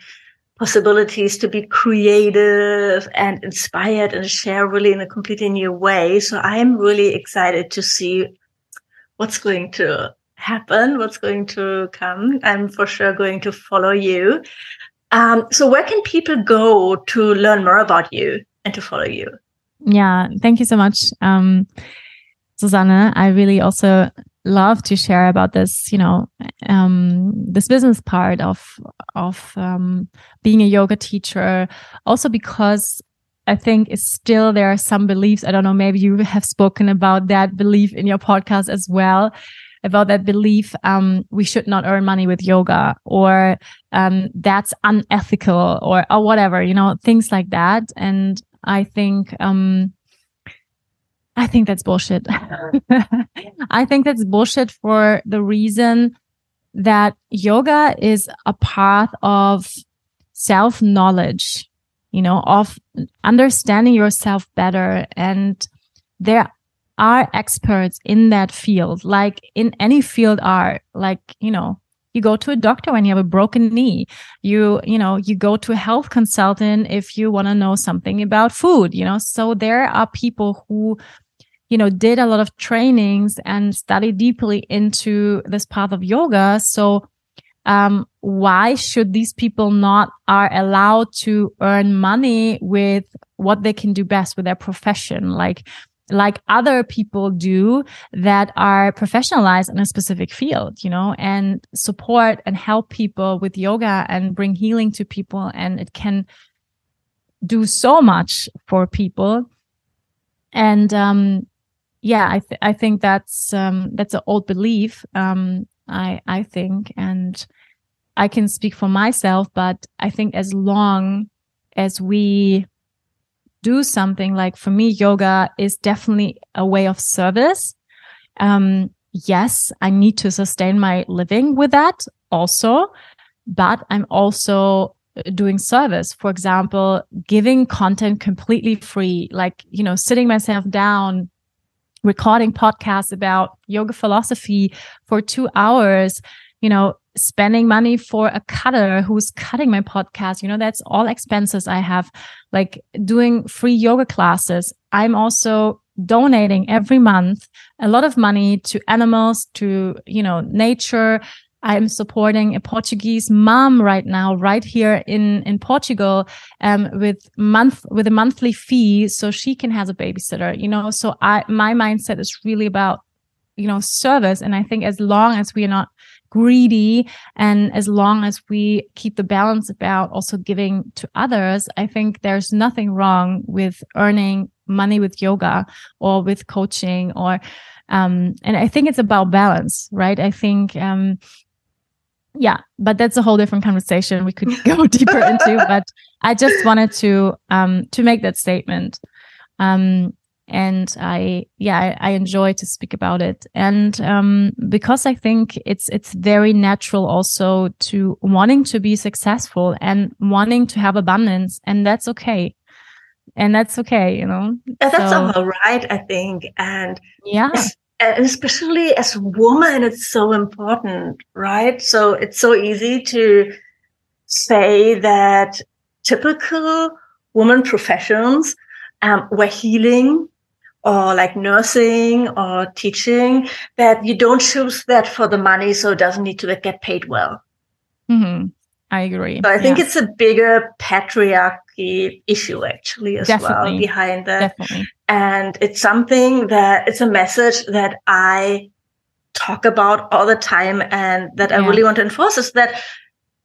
Speaker 1: possibilities to be creative and inspired and share really in a completely new way. So I'm really excited to see what's going to happen, what's going to come. I'm for sure going to follow you. Um, so where can people go to learn more about you and to follow you?
Speaker 2: Yeah, thank you so much. Um, Susanne, I really also love to share about this you know um, this business part of of um, being a yoga teacher. Also because i think it's still there are some beliefs i don't know maybe you have spoken about that belief in your podcast as well about that belief um, we should not earn money with yoga or um, that's unethical or or whatever you know things like that. And i think um, I think that's bullshit. *laughs* I think that's bullshit for the reason that yoga is a path of self knowledge, you know, of understanding yourself better. And there are experts in that field, like in any field are like, you know, you go to a doctor when you have a broken knee you you know you go to a health consultant if you want to know something about food you know so there are people who you know, did a lot of trainings and studied deeply into this path of yoga. So, um, why should these people not are allowed to earn money with what they can do best with their profession? Like, like other people do that are professionalized in a specific field, you know, and support and help people with yoga and bring healing to people. And it can do so much for people. And, um, yeah, I th- I think that's um, that's an old belief. Um, I I think, and I can speak for myself, but I think as long as we do something like for me, yoga is definitely a way of service. Um, yes, I need to sustain my living with that also, but I'm also doing service for example giving content completely free like you know sitting myself down recording podcasts about yoga philosophy for two hours, you know, spending money for a cutter who's cutting my podcast, you know, that's all expenses I have, like doing free yoga classes. I'm also donating every month a lot of money to animals, to, you know, nature, I'm supporting a Portuguese mom right now, right here in in Portugal, um, with month with a monthly fee, so she can have a babysitter. You know, so I my mindset is really about you know service, and I think as long as we are not greedy and as long as we keep the balance about also giving to others i think there's nothing wrong with earning money with yoga or with coaching or um and i think it's about balance right i think um yeah but that's a whole different conversation we could *laughs* go deeper into but i just wanted to um to make that statement. Um and i yeah I, I, enjoy to speak about it. And um because i think it's it's very natural also to wanting to be successful and wanting to have abundance and that's okay. And that's okay you know?
Speaker 1: That's so, all right i think and
Speaker 2: yeah
Speaker 1: and especially as a woman, it's so important, right? So it's so easy to say that typical woman professions um, were healing or like nursing or teaching that you don't choose that for the money, so it doesn't need to get paid well.
Speaker 2: Mm-hmm. I agree.
Speaker 1: So I think yeah. it's a bigger issue actually as
Speaker 2: Definitely.
Speaker 1: well behind that.
Speaker 2: Definitely.
Speaker 1: And it's something that it's a message that I talk about all the time and that yeah. I really want to enforce is that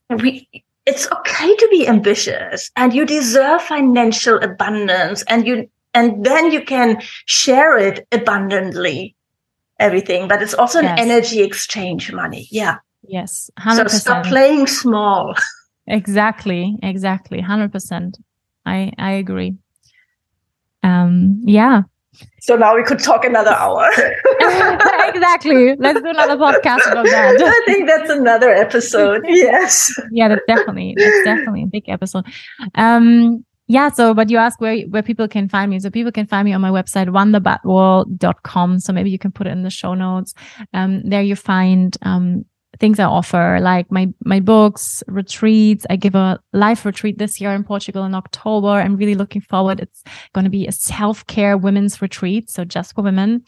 Speaker 1: we it's okay to be ambitious and you deserve financial abundance and you and then you can share it abundantly everything but it's also yes. an energy exchange money yeah
Speaker 2: yes 100%.
Speaker 1: so stop playing small *laughs*
Speaker 2: exactly exactly 100% i i agree um, yeah.
Speaker 1: So now we could talk another hour. *laughs* *laughs*
Speaker 2: exactly. Let's do another podcast about that.
Speaker 1: I think that's another episode. *laughs* Yes.
Speaker 2: yeah, that's definitely that's definitely a big episode. Um yeah, so but you ask where where people can find me. So people can find me on my website, wandabadwal.com. So maybe you can put it in the show notes. Um there you find um things I offer, like my my books, retreats. I give a live retreat this year in Portugal in October. I'm really looking forward. It's going to be a self care women's retreat, so just for women.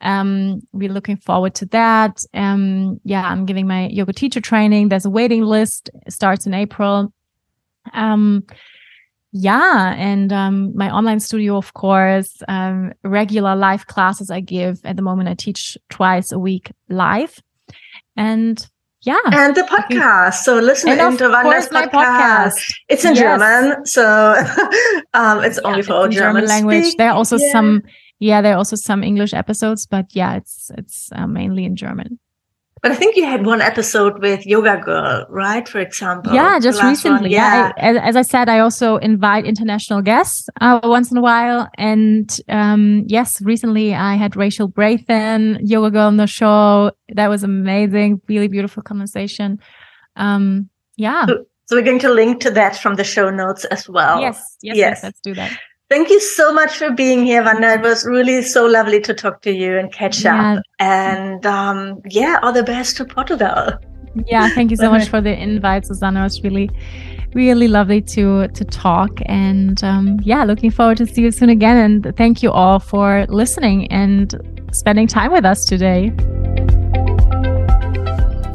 Speaker 2: Um, we're looking forward to that. Um, yeah, I'm giving my yoga teacher training. There's a waiting list. It starts in April. Um, yeah and um, my online studio of course um, regular live classes i give at the moment i teach twice a week live and yeah.
Speaker 1: And the podcast. So listen
Speaker 2: and
Speaker 1: to Wanda's podcast. podcast. It's in yes. German. So *laughs* um, it's yeah, only for
Speaker 2: it's
Speaker 1: German,
Speaker 2: German language. There are also yeah. some, yeah, there are also some English episodes, but yeah, it's, it's uh, mainly in German.
Speaker 1: But I think you had one episode with Yoga Girl, right? For example.
Speaker 2: Yeah, just recently. Yeah. yeah. I, as, as, I said, I also invite international guests uh, once in a while. And um, yes, recently I had Rachel Brathen, Yoga Girl on the show. That was amazing. Really beautiful conversation. Um, yeah.
Speaker 1: So, so we're going to link to that from the show notes as well.
Speaker 2: Yes. Yes. yes. yes let's do that.
Speaker 1: Thank you so much for being here, Wanda. It was really so lovely to talk to you and catch yeah. up. And um, yeah, all the best to Portugal.
Speaker 2: Yeah, thank you so much for the *laughs* invite, Susanna. It was really, really lovely to to talk. And um, yeah, looking forward to see you soon again. And thank you all for listening and spending time with us today.